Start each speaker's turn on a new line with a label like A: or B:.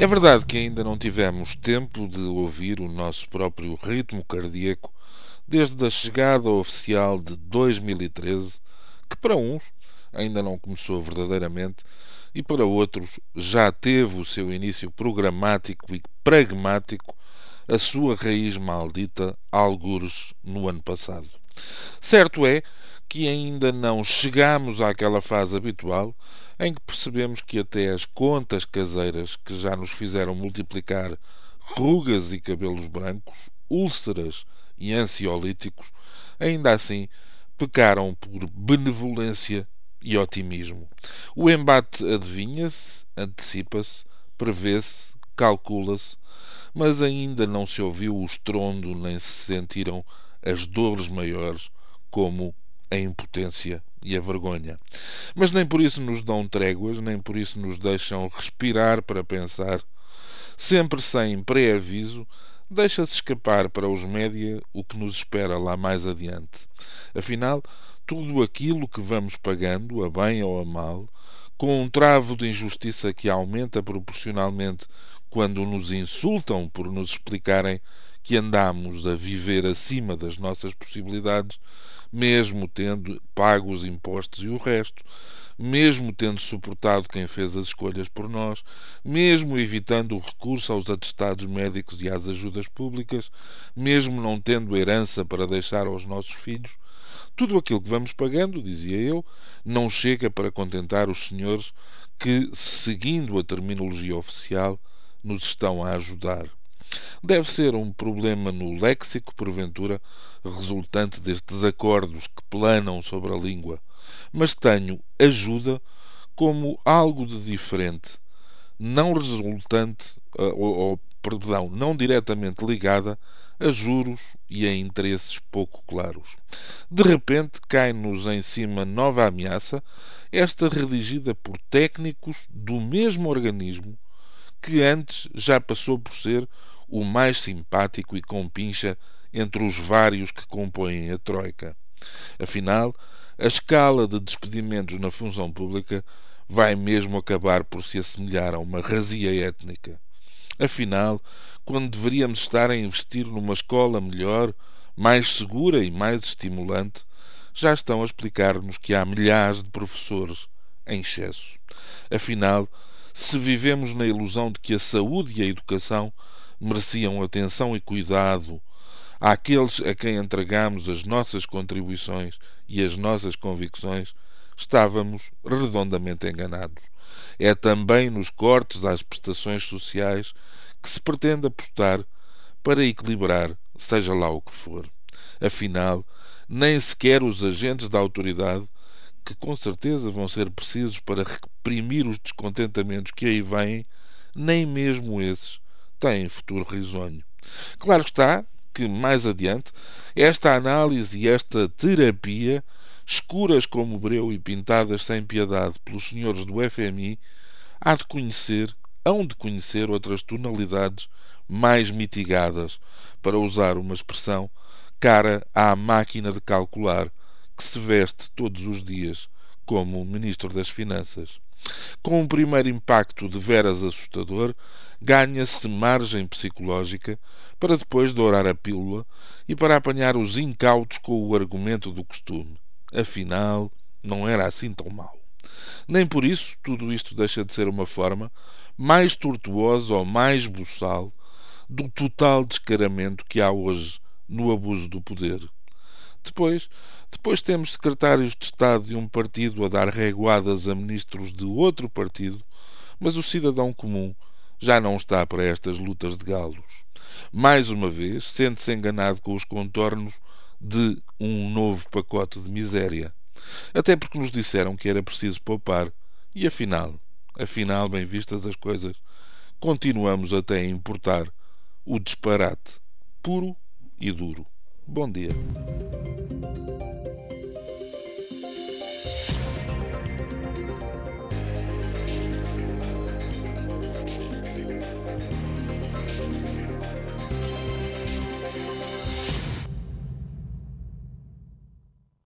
A: É verdade que ainda não tivemos tempo de ouvir o nosso próprio ritmo cardíaco desde a chegada oficial de 2013, que para uns ainda não começou verdadeiramente e para outros já teve o seu início programático e pragmático, a sua raiz maldita, algures no ano passado. Certo é que ainda não chegamos àquela fase habitual em que percebemos que até as contas caseiras que já nos fizeram multiplicar rugas e cabelos brancos, úlceras e ansiolíticos, ainda assim pecaram por benevolência e otimismo. O embate adivinha-se, antecipa-se, prevê-se, calcula-se, mas ainda não se ouviu o estrondo nem se sentiram as dores maiores como a impotência e a vergonha. Mas nem por isso nos dão tréguas, nem por isso nos deixam respirar para pensar. Sempre sem pré-aviso, deixa-se escapar para os média o que nos espera lá mais adiante. Afinal, tudo aquilo que vamos pagando, a bem ou a mal, com um travo de injustiça que aumenta proporcionalmente quando nos insultam por nos explicarem que andamos a viver acima das nossas possibilidades, mesmo tendo pago os impostos e o resto, mesmo tendo suportado quem fez as escolhas por nós, mesmo evitando o recurso aos atestados médicos e às ajudas públicas, mesmo não tendo herança para deixar aos nossos filhos, tudo aquilo que vamos pagando, dizia eu, não chega para contentar os senhores que, seguindo a terminologia oficial, nos estão a ajudar. Deve ser um problema no léxico, porventura, resultante destes acordos que planam sobre a língua, mas tenho ajuda como algo de diferente, não resultante, eh, ou, ou perdão, não diretamente ligada a juros e a interesses pouco claros. De repente cai-nos em cima nova ameaça, esta redigida por técnicos do mesmo organismo que antes já passou por ser o mais simpático e compincha entre os vários que compõem a Troika. Afinal, a escala de despedimentos na função pública vai mesmo acabar por se assemelhar a uma razia étnica. Afinal, quando deveríamos estar a investir numa escola melhor, mais segura e mais estimulante, já estão a explicar-nos que há milhares de professores em excesso. Afinal, se vivemos na ilusão de que a saúde e a educação mereciam atenção e cuidado àqueles a quem entregamos as nossas contribuições e as nossas convicções, estávamos redondamente enganados. É também nos cortes às prestações sociais que se pretende apostar para equilibrar, seja lá o que for. Afinal, nem sequer os agentes da autoridade, que com certeza vão ser precisos para reprimir os descontentamentos que aí vêm, nem mesmo esses têm futuro risonho. Claro está que, mais adiante, esta análise e esta terapia, escuras como breu e pintadas sem piedade pelos senhores do FMI, há de conhecer hão de conhecer outras tonalidades mais mitigadas, para usar uma expressão cara à máquina de calcular que se veste todos os dias como Ministro das Finanças. Com um primeiro impacto de veras assustador, ganha-se margem psicológica para depois dourar a pílula e para apanhar os incautos com o argumento do costume. Afinal, não era assim tão mau. Nem por isso tudo isto deixa de ser uma forma mais tortuosa ou mais buçal do total descaramento que há hoje no abuso do poder. Depois, depois temos secretários de Estado de um partido a dar reguadas a ministros de outro partido, mas o cidadão comum já não está para estas lutas de galos. Mais uma vez, sente-se enganado com os contornos de um novo pacote de miséria. Até porque nos disseram que era preciso poupar, e afinal, afinal, bem vistas as coisas, continuamos até a importar o disparate puro e duro. Bom dia.